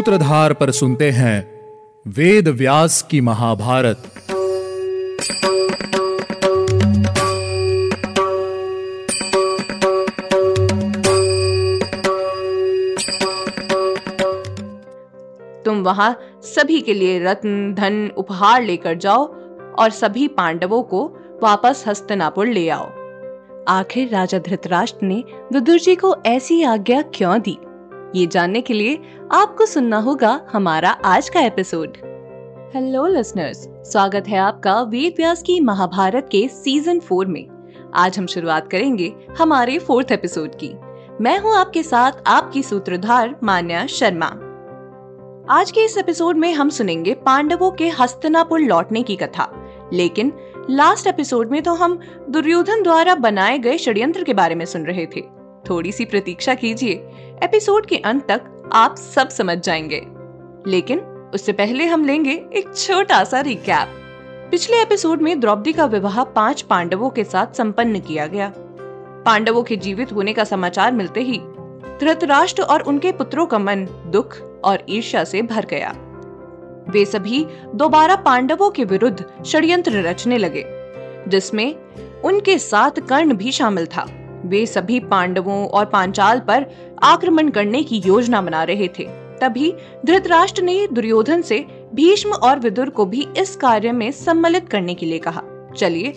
सूत्रधार पर सुनते हैं वेद व्यास की महाभारत। तुम वहाँ सभी के लिए रत्न, धन, उपहार लेकर जाओ और सभी पांडवों को वापस हस्तनापुर ले आओ। आखिर राजा धृतराष्ट्र ने विदुर जी को ऐसी आज्ञा क्यों दी? ये जानने के लिए आपको सुनना होगा हमारा आज का एपिसोड हेलो लिसनर्स स्वागत है आपका वेद व्यास की महाभारत के सीज़न फोर में। आज हम शुरुआत करेंगे हमारे फोर्थ एपिसोड की। मैं हूँ आपके साथ आपकी सूत्रधार मान्या शर्मा। आज के इस एपिसोड में हम सुनेंगे पांडवों के हस्तनापुर लौटने की कथा। लेकिन लास्ट एपिसोड में तो हम दुर्योधन द्वारा बनाए गए षड्यंत्र के बारे में सुन रहे थे। थोड़ी सी प्रतीक्षा कीजिए। एपिसोड के अंत तक आप सब समझ जाएँगे। लेकिन उससे पहले हम लेंगे एक छोटा सा रिकैप पिछले एपिसोड में द्रौपदी का विवाह पाँच पांडवों के साथ संपन्न किया गया। पांडवों के जीवित होने का समाचार मिलते ही धृतराष्ट्र और उनके पुत्रों का मन दुख और ईर्ष्या से भर गया। वे सभी दोबारा पांडवों के विरुद्ध षड्यंत्र रचने लगे, जिसमें उनके साथ कर्ण भी शामिल था। वे सभी पांडवों और पांचाल पर आक्रमण करने की योजना बना रहे थे। तभी धृतराष्ट्र ने दुर्योधन से भीष्म और विदुर को भी इस कार्य में सम्मिलित करने के लिए कहा। चलिए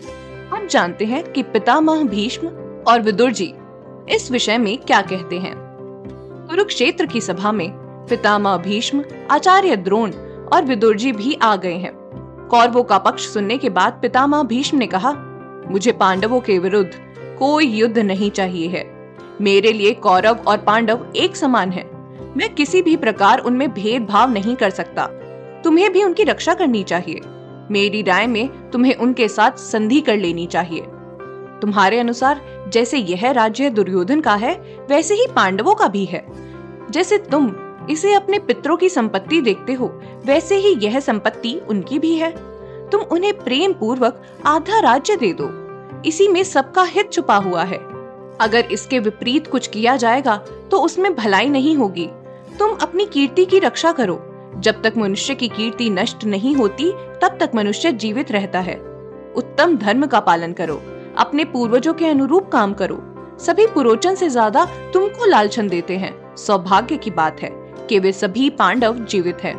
हम जानते हैं कि पितामह भीष्म और विदुर जी इस विषय में क्या कहते हैं। कुरुक्षेत्र की सभा में पितामह भीष्म, आचार्य द्रोण और विदुर जी भी आ गए हैं। कौरवों का पक्ष सुनने के बाद पितामह भीष्म ने कहा, मुझे पांडवों के विरुद्ध कोई युद्ध नहीं चाहिए है। मेरे लिए कौरव और पांडव एक समान है। मैं किसी भी प्रकार उनमें भेदभाव नहीं कर सकता। तुम्हें भी उनकी रक्षा करनी चाहिए। मेरी राय में तुम्हें उनके साथ संधि कर लेनी चाहिए। तुम्हारे अनुसार जैसे यह राज्य दुर्योधन का है, वैसे ही पांडवों का भी है। जैसे तुम इसे अपने पितरों की संपत्ति देखते हो, वैसे ही यह संपत्ति उनकी भी है। तुम उन्हें प्रेम पूर्वक आधा राज्य दे दो। इसी में सबका हित छुपा हुआ है। अगर इसके विपरीत कुछ किया जाएगा तो उसमें भलाई नहीं होगी। तुम अपनी कीर्ति की रक्षा करो। जब तक मनुष्य की कीर्ति नष्ट नहीं होती, तब तक मनुष्य जीवित रहता है। उत्तम धर्म का पालन करो। अपने पूर्वजों के अनुरूप काम करो। सभी पुरोचन से ज़्यादा तुमको लालचन देते हैं। सौभाग्य की बात है कि वे सभी पांडव जीवित हैं।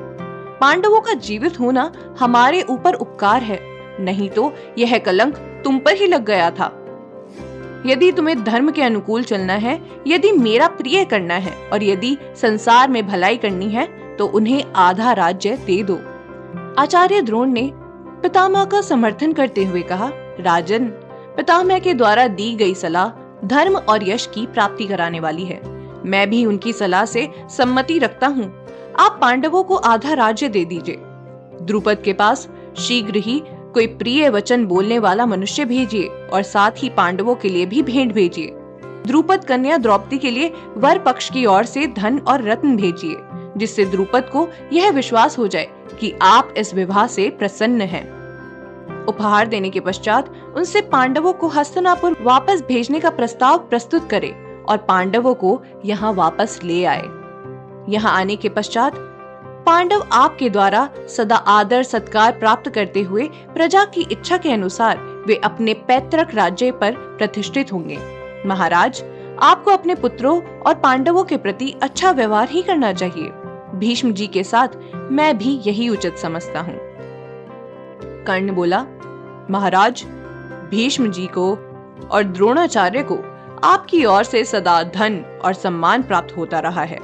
पांडवों का जीवित होना हमारे ऊपर उपकार है। नहीं तो यह कलंक तुम पर ही लग गया था। यदि तुम्हें धर्म के अनुकूल चलना है, यदि मेरा प्रिय करना है, और यदि संसार में भलाई करनी है तो उन्हें आधा राज्य दे दो। आचार्य द्रोण ने पितामह का समर्थन करते हुए कहा, राजन, पितामह के द्वारा दी गई सलाह धर्म और यश की प्राप्ति कराने वाली है। मैं भी उनकी सलाह से सम्मति रखता हूँ। आप पांडवों को आधा राज्य दे दीजिए। द्रुपद के पास शीघ्र ही कोई प्रिय वचन बोलने वाला मनुष्य भेजिए और साथ ही पांडवों के लिए भी भेंट भेजिए द्रुपद कन्या द्रौपदी के लिए वर पक्ष की ओर से धन और रत्न भेजिए, जिससे द्रुपद को यह विश्वास हो जाए कि आप इस विवाह से प्रसन्न हैं। उपहार देने के पश्चात उनसे पांडवों को हस्तनापुर वापस भेजने का प्रस्ताव प्रस्तुत करे और पांडवों को यहाँ वापस ले आए यहाँ आने के पश्चात पांडव आपके द्वारा सदा आदर सत्कार प्राप्त करते हुए प्रजा की इच्छा के अनुसार वे अपने पैतृक राज्य पर प्रतिष्ठित होंगे। महाराज, आपको अपने पुत्रों और पांडवों के प्रति अच्छा व्यवहार ही करना चाहिए। भीष्म जी के साथ मैं भी यही उचित समझता हूँ। कर्ण बोला, महाराज, भीष्म जी को और द्रोणाचार्य को आपकी ओर से सदा धन और सम्मान प्राप्त होता रहा है।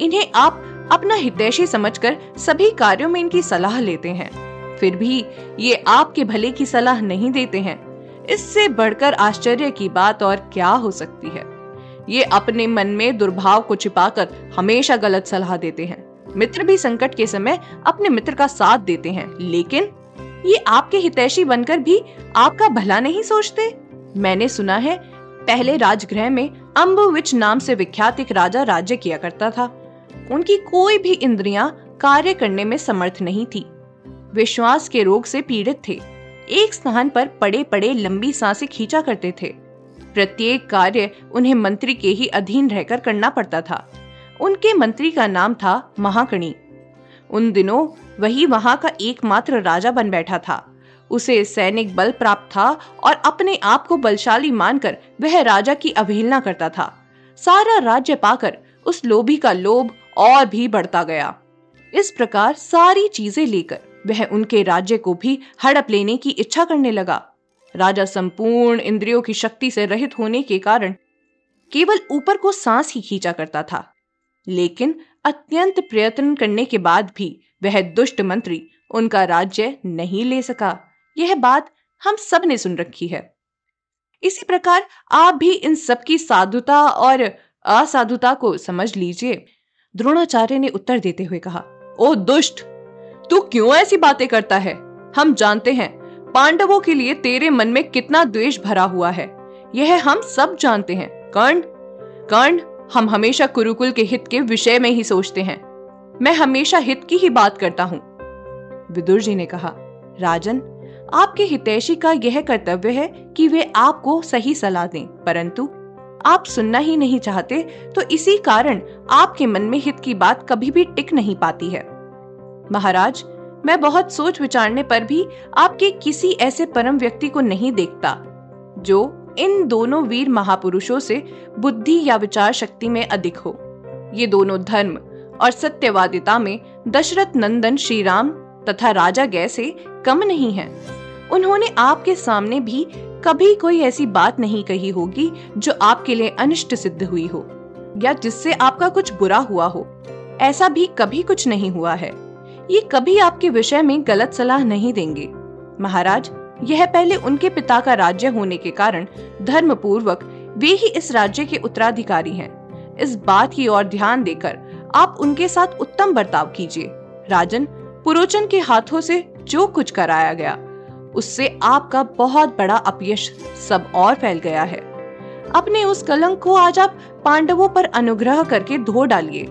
इन्हें आप अपना हितैषी समझकर सभी कार्यों में इनकी सलाह लेते हैं। फिर भी ये आपके भले की सलाह नहीं देते हैं। इससे बढ़कर आश्चर्य की बात और क्या हो सकती है? ये अपने मन में दुर्भाव को छिपाकर हमेशा गलत सलाह देते हैं। मित्र भी संकट के समय अपने मित्र का साथ देते हैं। लेकिन ये आपके हितैषी बनकर भी आपका भला नहीं सोचते? मैंने सुना है, पहले राजगृह में अम्बुविच नाम से विख्यात एक राजा राज्य किया करता था। उनकी कोई भी इंद्रियाँ कार्य करने में समर्थ नहीं थी। विश्वास के रोग से पीड़ित थे। एक स्थान पर पड़े पड़े लंबी साँसें खींचा करते थे। प्रत्येक कार्य उन्हें मंत्री के ही अधीन रहकर करना पड़ता था। उनके मंत्री का नाम था महाकणी उन दिनों वही वहाँ का एकमात्र राजा बन बैठा था। उसे सैनिक बल प्राप्त था और अपने आप को बलशाली मानकर वह राजा की अवहेलना करता था। सारा राज्य पाकर उस लोभी का लोभ और भी बढ़ता गया। इस प्रकार सारी चीज़ें लेकर वह उनके राज्य को भी हड़प लेने की इच्छा करने लगा। राजा संपूर्ण इंद्रियों की शक्ति से रहित होने के कारण केवल ऊपर को सांस ही खींचा करता था। लेकिन अत्यंत प्रयत्न करने के बाद भी वह दुष्ट मंत्री उनका राज्य नहीं ले सका। यह बात हम सबने सुन रखी है। इसी प्रकार आप भी इन सबकी साधुता और असाधुता को समझ लीजिए। द्रोणाचार्य ने उत्तर देते हुए कहा, ओ दुष्ट, तू क्यों ऐसी बातें करता है? हम जानते हैं, पांडवों के लिए तेरे मन में कितना द्वेष भरा हुआ है। यह हम सब जानते हैं। कर्ण कर्ण, हम हमेशा कुरुकुल के हित के विषय में ही सोचते हैं। मैं हमेशा हित की ही बात करता हूँ। विदुर जी ने कहा, राजन, आपके हितैषी का यह कर्तव्य है कि वे आपको सही सलाह दें, परंतु आप सुनना ही नहीं चाहते तो इसी कारण आपके मन में हित की बात कभी भी टिक नहीं पाती है। महाराज, मैं बहुत सोच विचारने पर भी आपके किसी ऐसे परम व्यक्ति को नहीं देखता, जो इन दोनों वीर महापुरुषों से बुद्धि या विचार शक्ति में अधिक हो। ये दोनों धर्म और सत्यवादिता में दशरथ नंदन श्री राम तथा राजा गै से कम नहीं है। उन्होंने आपके सामने भी कभी कोई ऐसी बात नहीं कही होगी जो आपके लिए अनिष्ट सिद्ध हुई हो, या जिससे आपका कुछ बुरा हुआ हो। ऐसा भी कभी कुछ नहीं हुआ है। ये कभी आपके विषय में गलत सलाह नहीं देंगे। महाराज, यह पहले उनके पिता का राज्य होने के कारण धर्म पूर्वक वे ही इस राज्य के उत्तराधिकारी हैं। इस बात की ओर ध्यान देकर आप उनके साथ उत्तम बर्ताव कीजिए। राजन, पुरोचन के हाथों से जो कुछ कराया गया उससे आपका बहुत बड़ा अपयश सब और फैल गया है। अपने उस कलंक को आज आप पांडवों पर अनुग्रह करके धो डालिए।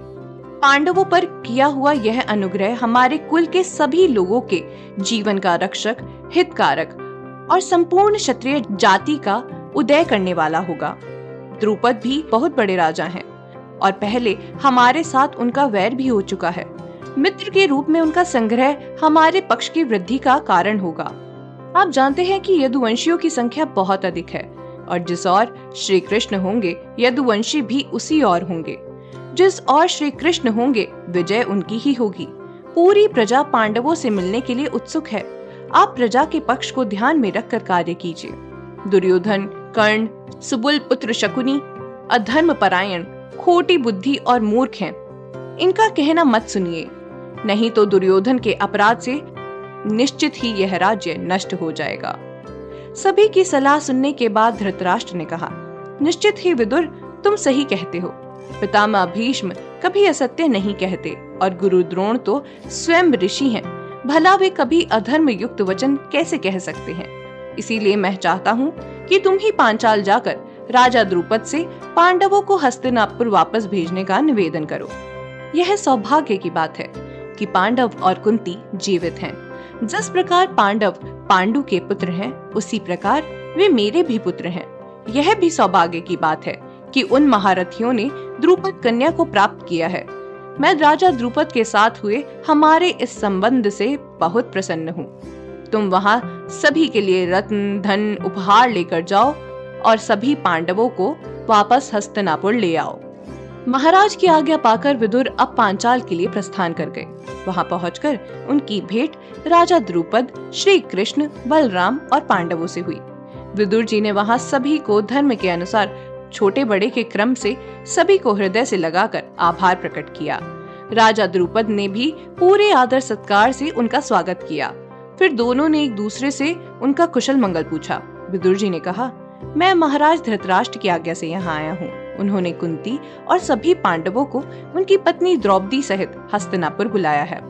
पांडवों पर किया हुआ यह अनुग्रह हमारे कुल के सभी लोगों के जीवन का रक्षक, हितकारक और संपूर्ण क्षत्रिय जाति का उदय करने वाला होगा। द्रुपद भी बहुत बड़े राजा हैं और पहले हमारे साथ उनका वैर भी हो चुका है। मित्र के रूप में उनका संग्रह हमारे पक्ष की वृद्धि का कारण होगा। आप जानते हैं कि यदुवंशियों की संख्या बहुत अधिक है, और जिस और श्री कृष्ण होंगे, यदुवंशी भी उसी और होंगे। जिस और श्री कृष्ण होंगे, विजय उनकी ही होगी। पूरी प्रजा पांडवों से मिलने के लिए उत्सुक है। आप प्रजा के पक्ष को ध्यान में रखकर कार्य कीजिए। दुर्योधन, कर्ण, सुबुल पुत्र शकुनी, अधर्म परायण, खोटी बुद्धि और मूर्ख हैं। इनका कहना मत सुनिए। नहीं तो दुर्योधन के अपराध से निश्चित ही यह राज्य नष्ट हो जाएगा। सभी की सलाह सुनने के बाद धृतराष्ट्र ने कहा, निश्चित ही विदुर, तुम सही कहते हो। पितामह भीष्म कभी असत्य नहीं कहते और गुरु द्रोण तो स्वयं ऋषि हैं। भला वे कभी अधर्म युक्त वचन कैसे कह सकते हैं? इसीलिए मैं चाहता हूँ कि तुम ही पांचाल जाकर राजा द्रुपद से पांडवों को हस्तिनापुर वापस भेजने का निवेदन करो। यह सौभाग्य की बात है कि पांडव और कुंती जीवित हैं। जिस प्रकार पांडव पांडु के पुत्र हैं, उसी प्रकार वे मेरे भी पुत्र हैं। यह भी सौभाग्य की बात है कि उन महारथियों ने द्रुपद कन्या को प्राप्त किया है। मैं राजा द्रुपद के साथ हुए हमारे इस संबंध से बहुत प्रसन्न हूँ। तुम वहाँ सभी के लिए रत्न धन उपहार लेकर जाओ और सभी पांडवों को वापस हस्तनापुर ले आओ। महाराज की आज्ञा पाकर विदुर अब पांचाल के लिए प्रस्थान कर गए। वहाँ पहुंचकर उनकी भेंट राजा द्रुपद, श्री कृष्ण, बलराम और पांडवों से हुई। विदुर जी ने वहाँ सभी को धर्म के अनुसार छोटे बड़े के क्रम से सभी को हृदय से लगाकर आभार प्रकट किया। राजा द्रुपद ने भी पूरे आदर सत्कार से उनका स्वागत किया। फिर दोनों ने एक दूसरे से उनका कुशल मंगल पूछा। विदुर जी ने कहा, मैं महाराज धृतराष्ट्र की आज्ञा से यहाँ आया हूँ। उन्होंने कुंती और सभी पांडवों को उनकी पत्नी द्रौपदी सहित हस्तनापुर बुलाया है।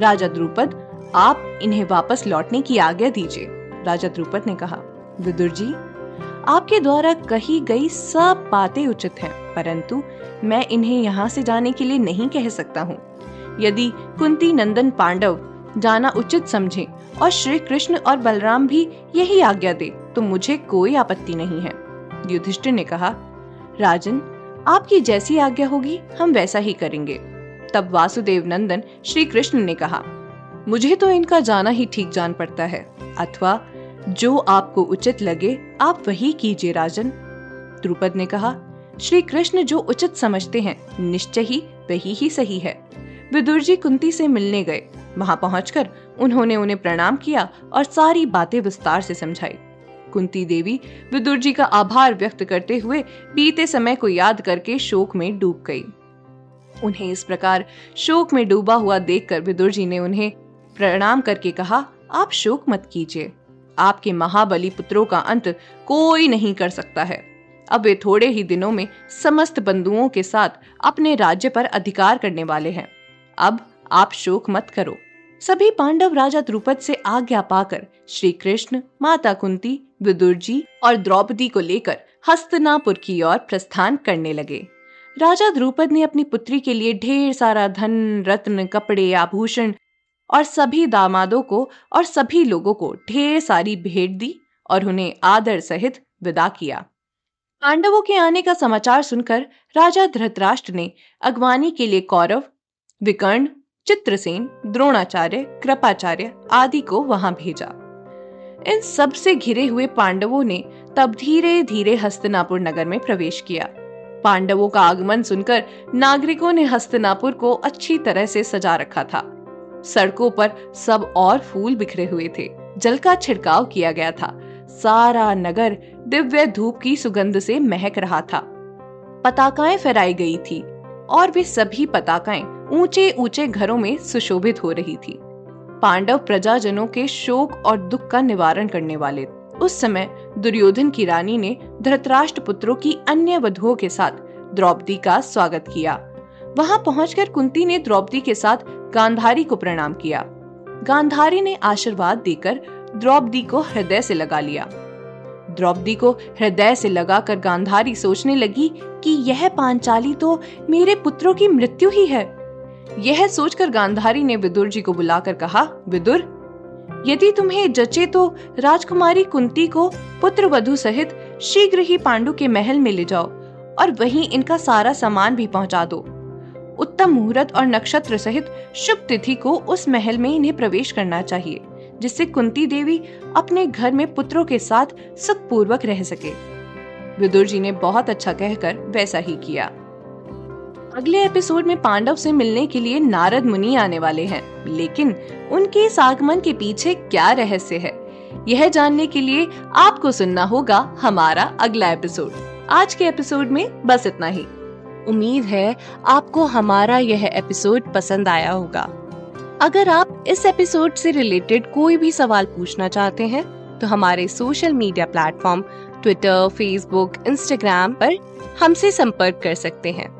राजा द्रुपद आप इन्हें वापस लौटने की आज्ञा दीजिए राजा द्रुपद ने कहा। विदुर जी आपके द्वारा कही गई सब बातें उचित हैं, परंतु मैं इन्हें यहाँ से जाने के लिए नहीं कह सकता हूँ। यदि कुंती नंदन पांडव जाना उचित समझे और श्री कृष्ण और बलराम भी यही आज्ञा दे तो मुझे कोई आपत्ति नहीं है युधिष्ठिर ने कहा। राजन, आपकी जैसी आज्ञा होगी, हम वैसा ही करेंगे। तब वासुदेव नंदन श्री कृष्ण ने कहा, मुझे तो इनका जाना ही ठीक जान पड़ता है, अथवा जो आपको उचित लगे, आप वही कीजिए राजन। द्रुपद ने कहा, श्री कृष्ण जो उचित समझते हैं, निश्चय ही वही ही सही है। विदुर जी कुंती से मिलने गए। वहाँ पहुंचकर उन्होंने उन्हें प्रणाम किया और सारी बातें विस्तार से समझाई। कुंती देवी विदुर जी का आभार व्यक्त करते हुए बीते समय को याद करके शोक में डूब गई। उन्हें इस प्रकार शोक में डूबा हुआ देखकर विदुर जी ने उन्हें प्रणाम करके कहा, आप शोक मत कीजिए। आपके महाबली पुत्रों का अंत कोई नहीं कर सकता है। अब वे थोड़े ही दिनों में समस्त बंधुओं के साथ अपने राज्य पर अधिकार करने वाले हैं। अब आप शोक मत करो। सभी पांडव राजा द्रुपद से आज्ञा पाकर श्री कृष्ण माता कुंती विदुर जी और द्रौपदी को लेकर हस्तनापुर की ओर प्रस्थान करने लगे। राजा द्रुपद ने अपनी पुत्री के लिए ढेर सारा धन, रत्न, कपड़े, आभूषण और सभी दामादों को और सभी लोगों को ढेर सारी भेंट दी और उन्हें आदर सहित विदा किया। पांडवों के आने का समाचार सुनकर राजा धृतराष्ट्र ने अगवानी के लिए कौरव, विकर्ण चित्रसेन, द्रोणाचार्य, कृपाचार्य आदि को वहाँ भेजा। इन सबसे घिरे हुए पांडवों ने तब धीरे धीरे हस्तनापुर नगर में प्रवेश किया। पांडवों का आगमन सुनकर नागरिकों ने हस्तनापुर को अच्छी तरह से सजा रखा था। सड़कों पर सब और फूल बिखरे हुए थे। जल का छिड़काव किया गया था। सारा नगर दिव्य धूप की सुगंध से महक रहा था। पताकाएँ फहराई गई थी और वे सभी पताकाएँ ऊँचे ऊँचे घरों में सुशोभित हो रही थी। पांडव प्रजाजनों के शोक और दुख का निवारण करने वाले उस समय दुर्योधन की रानी ने धृतराष्ट्र पुत्रों की अन्य वधुओं के साथ द्रौपदी का स्वागत किया। वहाँ पहुंचकर कुंती ने द्रौपदी के साथ गांधारी को प्रणाम किया। गांधारी ने आशीर्वाद देकर द्रौपदी को हृदय से लगा लिया। द्रौपदी को हृदय से लगाकर गांधारी सोचने लगी कि यह पांचाली तो मेरे पुत्रों की मृत्यु ही है। यह सोचकर गांधारी ने विदुर जी को बुलाकर कहा, विदुर, यदि तुम्हें जचे तो राजकुमारी कुंती को पुत्र वधु सहित शीघ्र ही पांडु के महल में ले जाओ और वहीं इनका सारा सामान भी पहुँचा दो। उत्तम मुहूर्त और नक्षत्र सहित शुभ तिथि को उस महल में इन्हें प्रवेश करना चाहिए, जिससे कुंती देवी अपने घर में पुत्रों के साथ सुखपूर्वक रह सके। विदुर जी ने बहुत अच्छा कहकर वैसा ही किया। अगले एपिसोड में पांडव से मिलने के लिए नारद मुनि आने वाले हैं, लेकिन उनके इस आगमन के पीछे क्या रहस्य है? यह जानने के लिए आपको सुनना होगा हमारा अगला एपिसोड। आज के एपिसोड में बस इतना ही। उम्मीद है आपको हमारा यह एपिसोड पसंद आया होगा। अगर आप इस एपिसोड से रिलेटेड कोई भी सवाल पूछना चाहते हैं तो हमारे social media platform Twitter, Facebook, Instagram पर हमसे संपर्क कर सकते हैं।